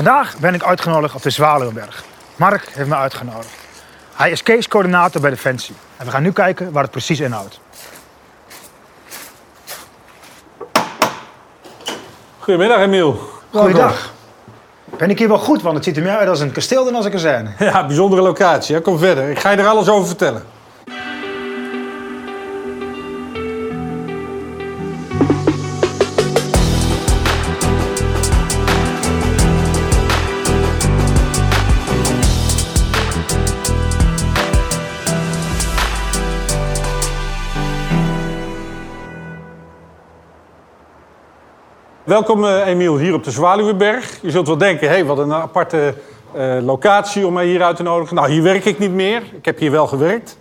Vandaag ben ik uitgenodigd op de Zwaluwenberg. Mark heeft me uitgenodigd. Hij is casecoördinator bij Defensie. En we gaan nu kijken waar het precies inhoudt. Goedemiddag, Emiel. Goeiedag. Ben ik hier wel goed, want het ziet er meer uit als een kasteel dan als een kazerne. Ja, bijzondere locatie. Hè? Kom verder. Ik ga je er alles over vertellen. Welkom eh, Emiel hier op de Zwaluwenberg. Je zult wel denken, hé, hey, wat een aparte eh, locatie om mij hier uit te nodigen. Nou, hier werk ik niet meer. Ik heb hier wel gewerkt.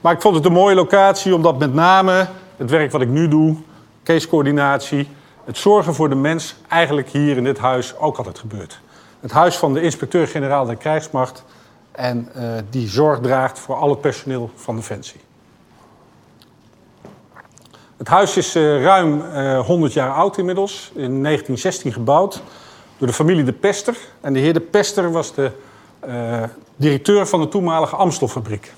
Maar ik vond het een mooie locatie omdat met name het werk wat ik nu doe, casecoördinatie, het zorgen voor de mens, eigenlijk hier in dit huis ook altijd gebeurt. Het huis van de inspecteur-generaal der krijgsmacht en uh, die zorg draagt voor al het personeel van Defensie. Het huis is uh, ruim uh, 100 jaar oud inmiddels, in 1916 gebouwd door de familie de Pester. En de heer de Pester was de uh, directeur van de toenmalige Amstelfabriek.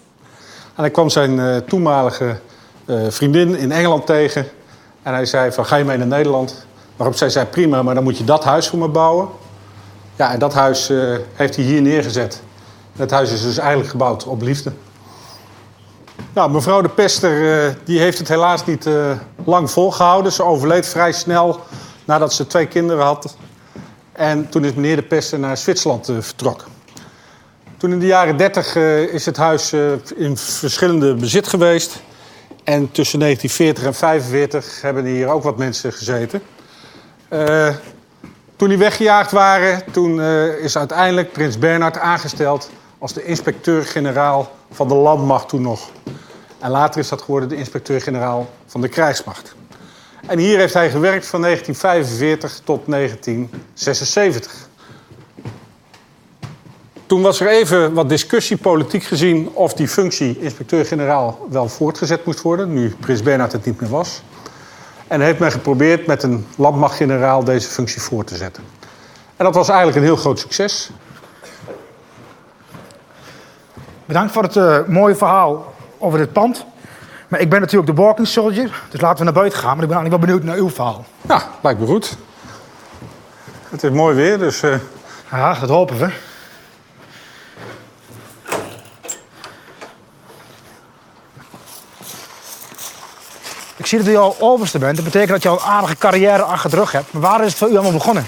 En hij kwam zijn toenmalige vriendin in Engeland tegen. En hij zei van, ga je mee naar Nederland? Waarop zij zei, prima, maar dan moet je dat huis voor me bouwen. Ja, en dat huis heeft hij hier neergezet. Het huis is dus eigenlijk gebouwd op liefde. Nou, mevrouw de Pester die heeft het helaas niet lang volgehouden. Ze overleed vrij snel nadat ze twee kinderen had. En toen is meneer de Pester naar Zwitserland uh, vertrokken. Toen in de jaren 30 uh, is het huis in verschillende bezit geweest. En tussen 1940 en 1945 hebben hier ook wat mensen gezeten. toen die weggejaagd waren, toen is uiteindelijk prins Bernhard aangesteld als de inspecteur-generaal van de landmacht toen nog. En later is dat geworden de inspecteur-generaal van de krijgsmacht. En hier heeft hij gewerkt van 1945 tot 1976. Toen was er even wat discussie, politiek gezien, of die functie inspecteur-generaal wel voortgezet moest worden, nu Prins Bernhard het niet meer was. En heeft men geprobeerd met een landmachtgeneraal deze functie voor te zetten. En dat was eigenlijk een heel groot succes. Bedankt voor het uh, mooie verhaal over dit pand. Maar ik ben natuurlijk de walking soldier, dus laten we naar buiten gaan. Maar ik ben eigenlijk wel benieuwd naar uw verhaal. Ja, lijkt me goed. Het is mooi weer, dus... Uh... Ja, dat hopen we. Ik zie dat u al overste bent. Dat betekent dat je al een aardige carrière achter de rug hebt. Maar waar is het voor u allemaal begonnen?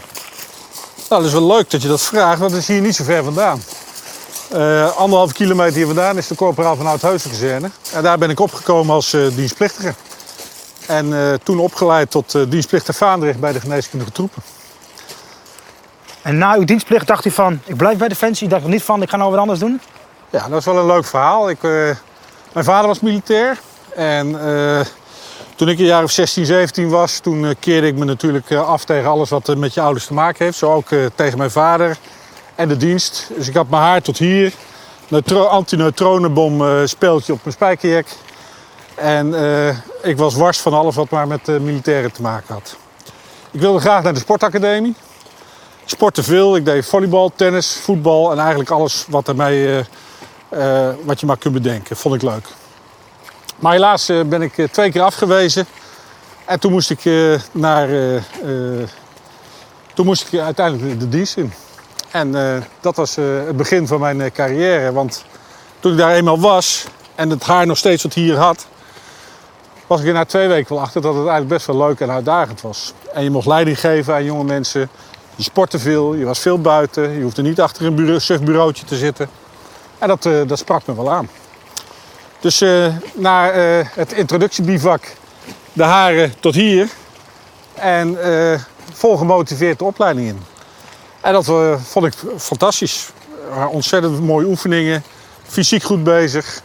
Nou, dat is wel leuk dat je dat vraagt, want het is hier niet zo ver vandaan. Uh, anderhalf kilometer hier vandaan is de corporaal van Oudheusenkazerne. En daar ben ik opgekomen als uh, dienstplichtige. En uh, toen opgeleid tot dienstplichtige vaandrig bij de geneeskundige troepen. En na uw dienstplicht dacht u van, ik blijf bij Defensie. dacht er niet van, ik ga nou wat anders doen? Ja, dat is wel een leuk verhaal. Ik, mijn vader was militair. En toen ik een jaar of 16, 17 was, toen keerde ik me natuurlijk af tegen alles wat met je ouders te maken heeft. Zo ook tegen mijn vader en de dienst. Dus ik had mijn haar tot hier. Antineutronenbom uh, speeltje op mijn spijkerjek. En uh, ik was wars van alles wat maar met uh, militairen te maken had. Ik wilde graag naar de sportacademie. Sportte veel. Ik deed volleybal, tennis, voetbal en eigenlijk alles wat, wat je maar kunt bedenken. Vond ik leuk. Maar helaas ben ik twee keer afgewezen. En toen moest ik naar... toen moest ik uiteindelijk de dienst in. En uh, dat was uh, het begin van mijn uh, carrière. Want toen ik daar eenmaal was en het haar nog steeds wat hier had, was ik er na twee weken wel achter dat het eigenlijk best wel leuk en uitdagend was. En je mocht leiding geven aan jonge mensen. Je sportte veel, je was veel buiten, je hoefde niet achter een bureau, surfbureautje te zitten. En dat, dat sprak me wel aan. Dus na het introductiebivak, de haren tot hier. En vol gemotiveerd de opleiding in. En dat uh, vond ik fantastisch. Ontzettend mooie oefeningen. Fysiek goed bezig.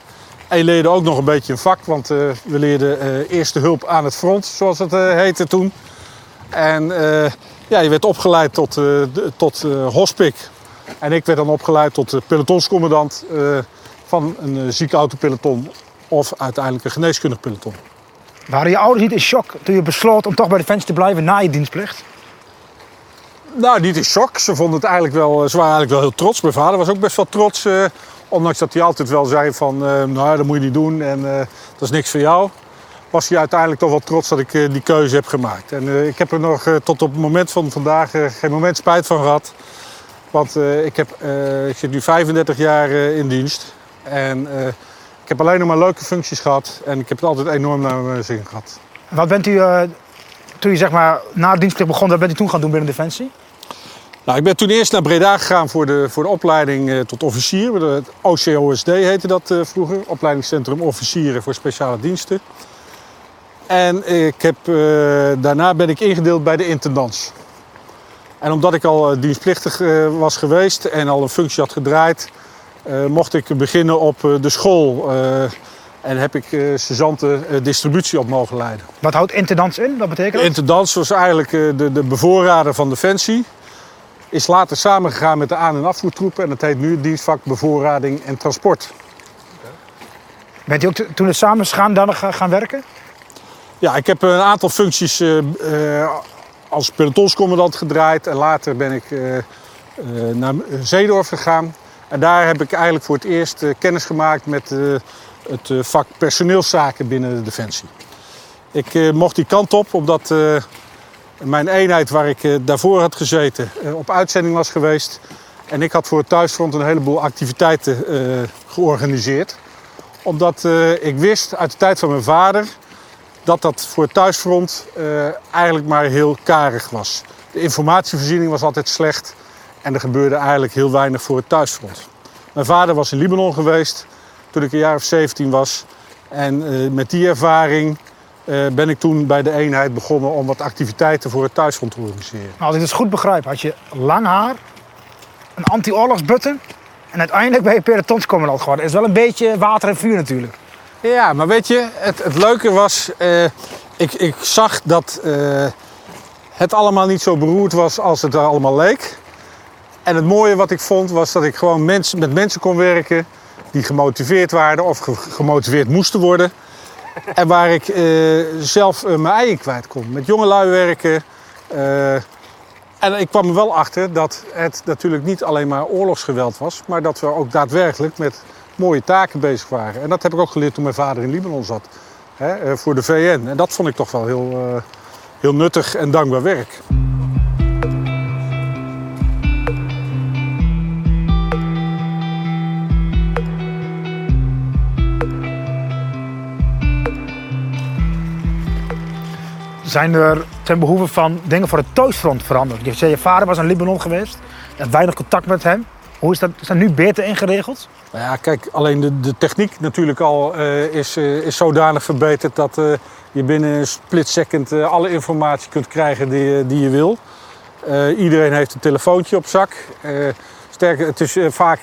En je leerde ook nog een beetje een vak, want uh, we leerden uh, eerste hulp aan het front, zoals het heette toen. En ja, je werd opgeleid tot, tot hospik. En ik werd dan opgeleid tot pelotonscommandant van een ziekenautopeloton of uiteindelijk een geneeskundig peloton. Waren je ouders niet in shock toen je besloot om toch bij Defensie te blijven na je dienstplicht? Nou, niet in shock. Ze vonden het eigenlijk wel, ze waren eigenlijk wel heel trots. Mijn vader was ook best wel trots. eh, ondanks dat hij altijd wel zei van, eh, nou, dat moet je niet doen en eh, dat is niks voor jou. Was hij uiteindelijk toch wel trots dat ik eh, die keuze heb gemaakt. En eh, ik heb er nog eh, tot op het moment van vandaag eh, geen moment spijt van gehad. Want eh, ik, heb, eh, ik zit nu 35 jaar eh, in dienst. En eh, ik heb alleen nog maar leuke functies gehad. En ik heb het altijd enorm naar mijn zin gehad. Wat bent u, eh, toen u zeg maar na dienstplicht begon, wat bent u toen gaan doen binnen Defensie? Nou, ik ben toen eerst naar Breda gegaan voor de, voor de opleiding eh, tot officier. Het OCOSD heette dat eh, vroeger. Opleidingscentrum Officieren voor Speciale Diensten. En ik heb, eh, daarna ben ik ingedeeld bij de intendants. En omdat ik al dienstplichtig was geweest en al een functie had gedraaid... mocht ik beginnen op de school. en heb ik sergeanten eh, distributie op mogen leiden. Wat houdt intendants in? Wat betekent dat? intendant was eigenlijk de, de bevoorrader van Defensie. Is later samengegaan met de aan- en afvoertroepen. En dat heet nu het dienstvak bevoorrading en transport. Bent u ook toen het samen is gegaan, dan gaan gaan werken? Ja, ik heb een aantal functies eh, eh, als pelotonscommandant gedraaid. En later ben ik eh, naar Zeedorf gegaan. En daar heb ik eigenlijk voor het eerst kennis gemaakt met het vak personeelszaken binnen de Defensie. Ik mocht die kant op omdat mijn eenheid waar ik eh, daarvoor had gezeten eh, op uitzending was geweest. En ik had voor het thuisfront een heleboel activiteiten eh, georganiseerd. Omdat ik wist uit de tijd van mijn vader dat dat voor het thuisfront eigenlijk maar heel karig was. De informatievoorziening was altijd slecht en er gebeurde eigenlijk heel weinig voor het thuisfront. Mijn vader was in Libanon geweest toen ik een jaar of 17 was. En met die ervaring ben ik toen bij de eenheid begonnen om wat activiteiten voor het thuisfront te organiseren. Nou, als ik het goed begrijp, had je lang haar, een anti-oorlogsbutton en uiteindelijk ben je pelotonscommandant geworden. Dat is wel een beetje water en vuur natuurlijk. Ja, maar weet je, het, het leuke was, eh, ik, ik zag dat eh, het allemaal niet zo beroerd was als het er allemaal leek. En het mooie wat ik vond was dat ik gewoon mensen, met mensen kon werken die gemotiveerd waren of ge- gemotiveerd moesten worden. En waar ik eh, zelf eh, mijn eigen kwijt kon. Met jongelui werken. eh, en ik kwam er wel achter dat het natuurlijk niet alleen maar oorlogsgeweld was, maar dat we ook daadwerkelijk met mooie taken bezig waren. En dat heb ik ook geleerd toen mijn vader in Libanon zat, hè, voor de VN. En dat vond ik toch wel heel, heel nuttig en dankbaar werk. Zijn er ten behoeve van dingen voor het thuisfront veranderd? Je zei je vader was in Libanon geweest, je had weinig contact met hem. Hoe is dat, is nu beter ingeregeld? Nou ja, kijk, alleen de, de techniek natuurlijk al eh, is, eh, is zodanig verbeterd dat eh, je binnen een split second alle informatie kunt krijgen die, die je wil. Iedereen heeft een telefoontje op zak. Sterker, het is vaak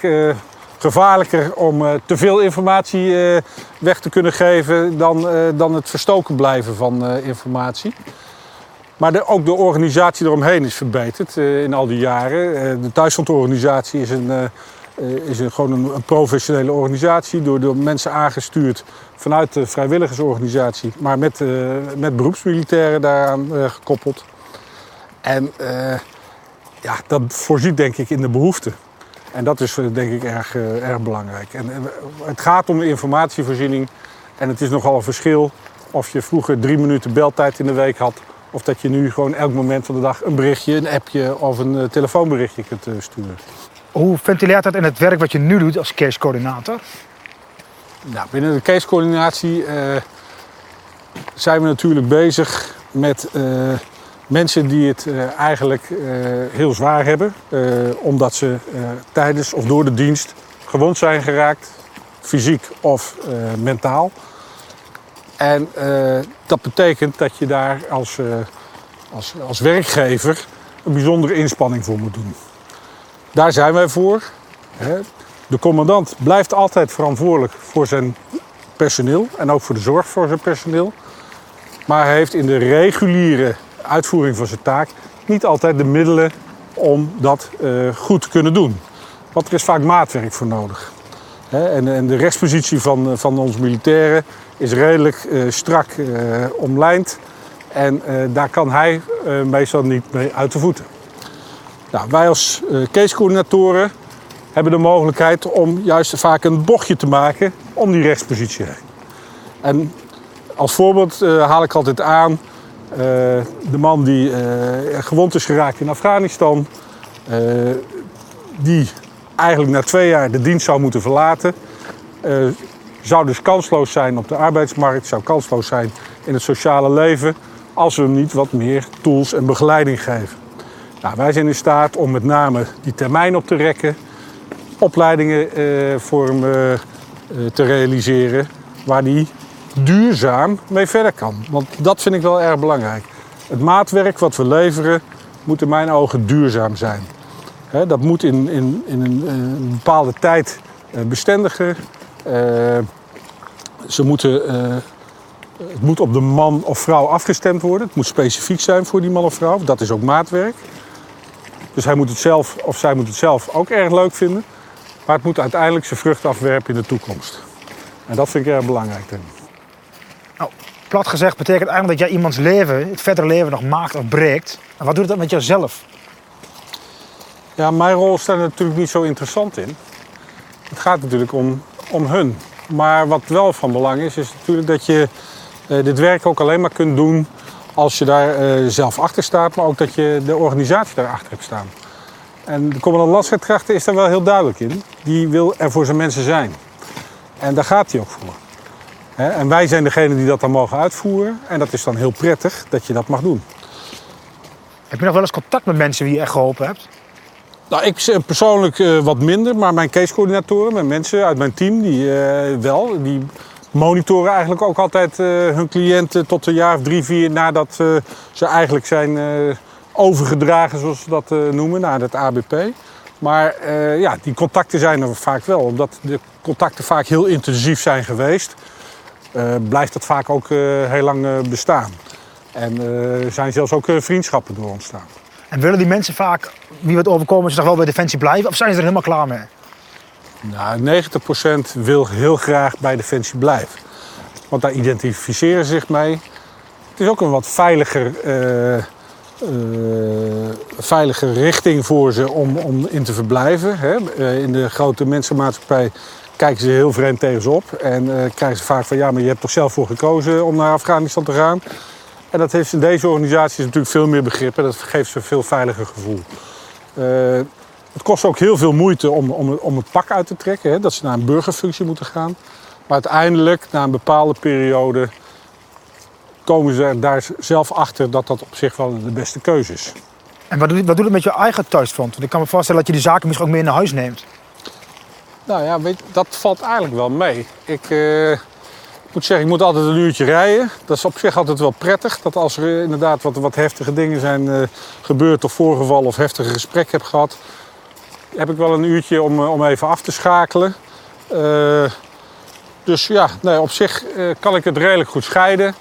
gevaarlijker om eh, te veel informatie eh, weg te kunnen geven dan, eh, dan het verstoken blijven van informatie. Maar de, ook de organisatie eromheen is verbeterd in al die jaren. De thuisfrontorganisatie is, een, is een, gewoon een, professionele organisatie, door, door mensen aangestuurd vanuit de vrijwilligersorganisatie, maar met, met beroepsmilitairen daaraan gekoppeld. En ja, dat voorziet denk ik in de behoeften. En dat is eh, denk ik erg, eh, erg belangrijk. En, eh, het gaat om de informatievoorziening. En het is nogal een verschil of je vroeger drie minuten beltijd in de week had. Of dat je nu gewoon elk moment van de dag een berichtje, een appje of een telefoonberichtje kunt sturen. Hoe ventileert dat in het werk wat je nu doet als casecoördinator? Nou, binnen de casecoördinatie zijn we natuurlijk bezig met mensen die het eh, eigenlijk eh, heel zwaar hebben. eh, omdat ze tijdens of door de dienst gewond zijn geraakt, fysiek of mentaal. En dat betekent dat je daar als, als, als werkgever een bijzondere inspanning voor moet doen. Daar zijn wij voor. Hè. De commandant blijft altijd verantwoordelijk voor zijn personeel en ook voor de zorg voor zijn personeel. Maar hij heeft in de reguliere uitvoering van zijn taak niet altijd de middelen om dat eh, goed te kunnen doen. Want er is vaak maatwerk voor nodig. En, de rechtspositie van, eh, van onze militairen is redelijk eh, strak omlijnd. En daar kan hij meestal niet mee uit de voeten. Nou, wij als casecoördinatoren hebben de mogelijkheid om juist vaak een bochtje te maken om die rechtspositie heen. En als voorbeeld haal ik altijd aan uh, de man die gewond is geraakt in Afghanistan, die eigenlijk na twee jaar de dienst zou moeten verlaten, zou dus kansloos zijn op de arbeidsmarkt, zou kansloos zijn in het sociale leven als we hem niet wat meer tools en begeleiding geven. Nou, wij zijn in staat om met name die termijn op te rekken, opleidingen eh, voor hem eh, eh, te realiseren waar die duurzaam mee verder kan. Want dat vind ik wel erg belangrijk. Het maatwerk wat we leveren moet in mijn ogen duurzaam zijn. dat moet in, in, in een, een, bepaalde tijd bestendigen. ze moeten het moet op de man of vrouw afgestemd worden. Het moet specifiek zijn voor die man of vrouw. Dat is ook maatwerk. Dus hij moet het zelf of zij moet het zelf ook erg leuk vinden. Maar het moet uiteindelijk zijn vrucht afwerpen in de toekomst. En dat vind ik erg belangrijk. Plat gezegd betekent eigenlijk dat jij iemands leven, het verdere leven, nog maakt of breekt. En wat doet dat met jouzelf? Ja, mijn rol staat natuurlijk niet zo interessant in. Het gaat natuurlijk om, om hun. Maar wat wel van belang is, is natuurlijk dat je uh, dit werk ook alleen maar kunt doen als je daar uh, zelf achter staat, maar ook dat je de organisatie daarachter hebt staan. En de commandant landstrijdkrachten is daar wel heel duidelijk in. Die wil er voor zijn mensen zijn. En daar gaat hij ook voor. En wij zijn degene die dat dan mogen uitvoeren. En dat is dan heel prettig dat je dat mag doen. Heb je nog wel eens contact met mensen die je echt geholpen hebt? Nou, ik persoonlijk uh, wat minder, maar mijn casecoördinatoren, mijn mensen uit mijn team, die uh, wel. Die monitoren eigenlijk ook altijd uh, hun cliënten tot een jaar of drie, vier nadat ze eigenlijk zijn overgedragen, zoals ze dat noemen, naar het ABP. Maar ja, die contacten zijn er vaak wel, omdat de contacten vaak heel intensief zijn geweest. Blijft dat vaak ook heel lang bestaan. En er zijn zelfs ook vriendschappen door ontstaan. En willen die mensen vaak, wie wat overkomen, ze nog wel bij Defensie blijven? Of zijn ze er helemaal klaar mee? Nou, 90% wil heel graag bij Defensie blijven. Want daar identificeren ze zich mee. Het is ook een wat veiliger, uh, uh, veiliger richting voor ze om, om in te verblijven. Hè. In de grote mensenmaatschappij kijken ze heel vreemd tegen ze op. En krijgen ze vaak van ja, maar je hebt toch zelf voor gekozen om naar Afghanistan te gaan. En dat heeft in deze organisaties natuurlijk veel meer begrip en dat geeft ze een veel veiliger gevoel. Uh, het kost ook heel veel moeite om, om, om het pak uit te trekken, hè, dat ze naar een burgerfunctie moeten gaan. Maar uiteindelijk, na een bepaalde periode, komen ze daar zelf achter dat dat op zich wel de beste keuze is. En wat doet, wat doet het met je eigen thuisfront? Want ik kan me voorstellen dat je die zaken misschien ook meer naar huis neemt. Nou ja, weet, dat valt eigenlijk wel mee. Ik, uh, moet zeggen, ik moet altijd een uurtje rijden. Dat is op zich altijd wel prettig. Dat als er inderdaad wat, wat heftige dingen zijn uh, gebeurd of voorgevallen of heftige gesprekken heb gehad, heb ik wel een uurtje om, uh, om even af te schakelen. Dus ja, nee, op zich kan ik het redelijk goed scheiden.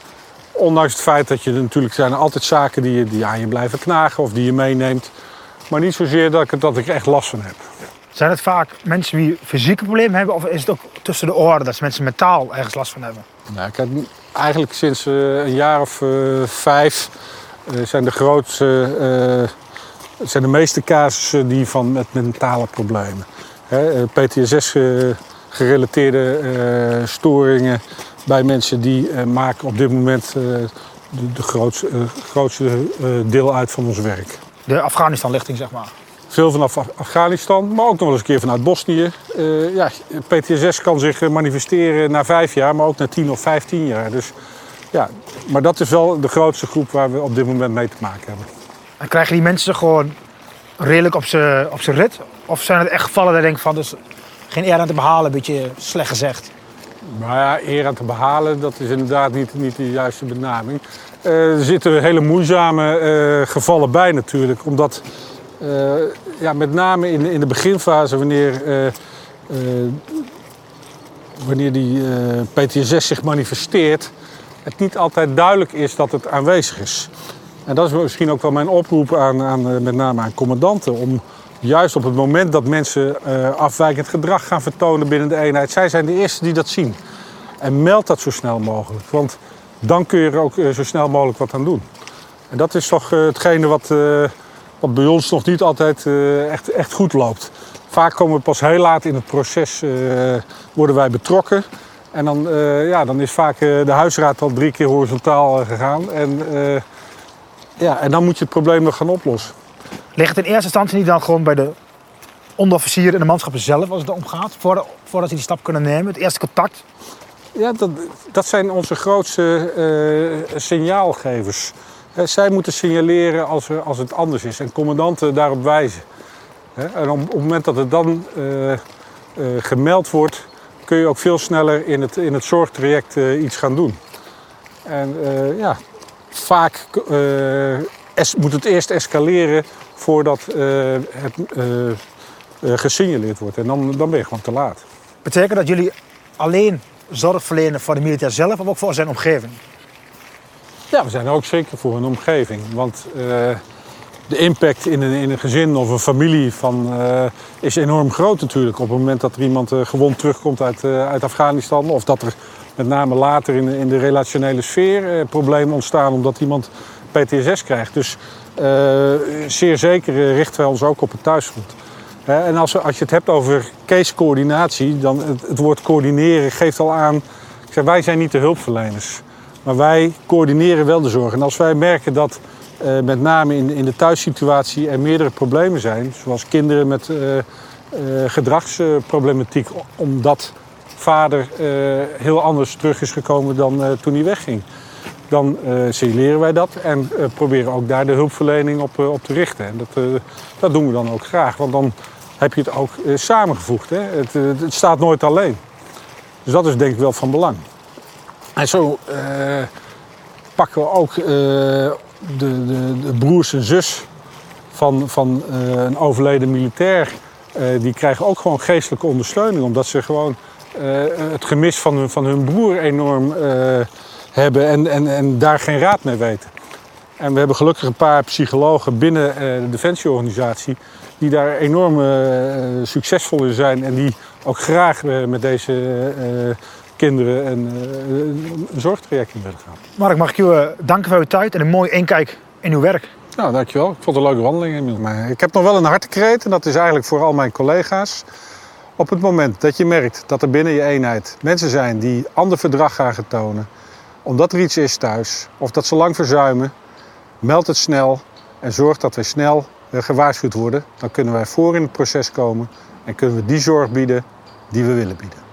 Ondanks het feit dat je natuurlijk zijn altijd zaken die, die aan je blijven knagen of die je meeneemt. Maar niet zozeer dat ik, dat ik echt last van heb. Zijn het vaak mensen die fysieke problemen hebben of is het ook tussen de oren dat mensen mentaal ergens last van hebben? Nou, ik heb eigenlijk sinds uh, een jaar of uh, vijf uh, zijn de grootste, zijn de meeste casussen die van met mentale problemen. PTSS gerelateerde storingen bij mensen die maken op dit moment de, de grootste, grootste deel uit van ons werk. De Afghanistan-lichting, zeg maar. Veel vanaf Afghanistan, maar ook nog wel eens een keer vanuit Bosnië. Uh, ja, PTSS kan zich eh, manifesteren na vijf jaar, maar ook na tien of vijftien jaar. Dus, ja, maar dat is wel de grootste groep waar we op dit moment mee te maken hebben. En krijgen die mensen gewoon redelijk op zijn op rit? Of zijn het echt gevallen daar denk ik van, dus geen eer aan te behalen, een beetje slecht gezegd? Nou ja, eer aan te behalen, dat is inderdaad niet, niet de juiste benaming. Uh, er zitten hele moeizame uh, gevallen bij natuurlijk, omdat uh, ja, met name in, in de beginfase, wanneer, uh, uh, wanneer die PTSS zich manifesteert, het niet altijd duidelijk is dat het aanwezig is. En dat is misschien ook wel mijn oproep aan, aan met name aan commandanten. Om juist op het moment dat mensen afwijkend gedrag gaan vertonen binnen de eenheid, zij zijn de eerste die dat zien. En meld dat zo snel mogelijk. Want dan kun je er ook zo snel mogelijk wat aan doen. En dat is toch hetgene wat wat bij ons nog niet altijd eh, echt, echt goed loopt. Vaak komen we pas heel laat in het proces, eh, worden wij betrokken. En dan, eh, ja, dan is vaak de huisraad al drie keer horizontaal gegaan. En, ja, en dan moet je het probleem nog gaan oplossen. Ligt het in eerste instantie niet dan gewoon bij de onderofficier en de manschappen zelf als het erom gaat? Voordat, voordat ze die stap kunnen nemen, het eerste contact? Ja, dat, dat zijn onze grootste signaalgevers. Zij moeten signaleren als, er, als het anders is en commandanten daarop wijzen. En op, het moment dat het dan eh, eh, gemeld wordt, kun je ook veel sneller in het, in het zorgtraject eh, iets gaan doen. En ja, vaak moet het eerst escaleren voordat het gesignaleerd wordt. En dan, dan ben je gewoon te laat. Betekent dat jullie alleen zorg verlenen voor de militair zelf, of ook voor zijn omgeving? Ja, we zijn ook zeker voor een omgeving. Want eh, de impact in een, in een gezin of een familie van, eh, is enorm groot natuurlijk. Op het moment dat er iemand eh, gewond terugkomt uit, uit Afghanistan. Of dat er met name later in, de- in de relationele sfeer problemen ontstaan omdat iemand PTSS krijgt. Dus zeer zeker richten wij ons ook op het thuisfront. En als, als je het hebt over case-coördinatie, dan het, het woord coördineren geeft al aan. Ik zeg, wij zijn niet de hulpverleners. Maar wij coördineren wel de zorg. En als wij merken dat eh, met name in, in de thuissituatie er meerdere problemen zijn, zoals kinderen met eh, eh, gedragsproblematiek, omdat vader heel anders terug is gekomen dan toen hij wegging, dan signaleren wij dat en proberen ook daar de hulpverlening op, op te richten. En dat, dat doen we dan ook graag, want dan heb je het ook samengevoegd. Hè? Het, het staat nooit alleen. Dus dat is denk ik wel van belang. En zo eh, pakken we ook eh, de, de, de broers en zus van, van eh, een overleden militair. die krijgen ook gewoon geestelijke ondersteuning. Omdat ze gewoon het gemis van hun, van hun broer enorm hebben en, en, en daar geen raad mee weten. En we hebben gelukkig een paar psychologen binnen de defensieorganisatie die daar enorm eh, succesvol in zijn en die ook graag met deze kinderen een, eh, een zorgtraject in willen gaan. Mark, mag ik u eh, danken voor uw tijd en een mooi inkijk in uw werk. Nou, dankjewel. Ik vond het een leuke wandeling. Maar ik heb nog wel een hartekreet en dat is eigenlijk voor al mijn collega's. Op het moment dat je merkt dat er binnen je eenheid mensen zijn die ander verdrag gaan tonen, omdat er iets is thuis of dat ze lang verzuimen, meld het snel en zorg dat wij snel gewaarschuwd worden. Dan kunnen wij voor in het proces komen en kunnen we die zorg bieden die we willen bieden.